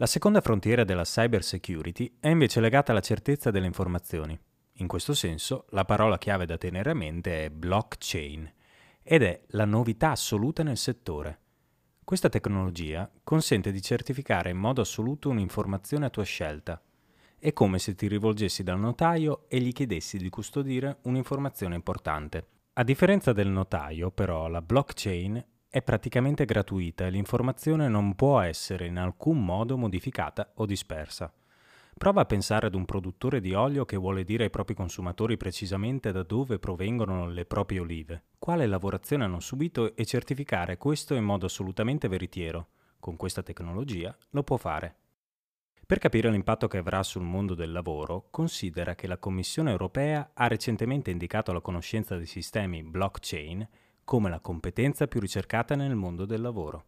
La seconda frontiera della cyber security è invece legata alla certezza delle informazioni. In questo senso, la parola chiave da tenere a mente è blockchain ed è la novità assoluta nel settore. Questa tecnologia consente di certificare in modo assoluto un'informazione a tua scelta. È come se ti rivolgessi dal notaio e gli chiedessi di custodire un'informazione importante. A differenza del notaio, però, la blockchain è praticamente gratuita e l'informazione non può essere in alcun modo modificata o dispersa. Prova a pensare ad un produttore di olio che vuole dire ai propri consumatori precisamente da dove provengono le proprie olive, quale lavorazione hanno subito e certificare questo in modo assolutamente veritiero. Con questa tecnologia lo può fare. Per capire l'impatto che avrà sul mondo del lavoro, considera che la Commissione europea ha recentemente indicato la conoscenza dei sistemi blockchain come la competenza più ricercata nel mondo del lavoro.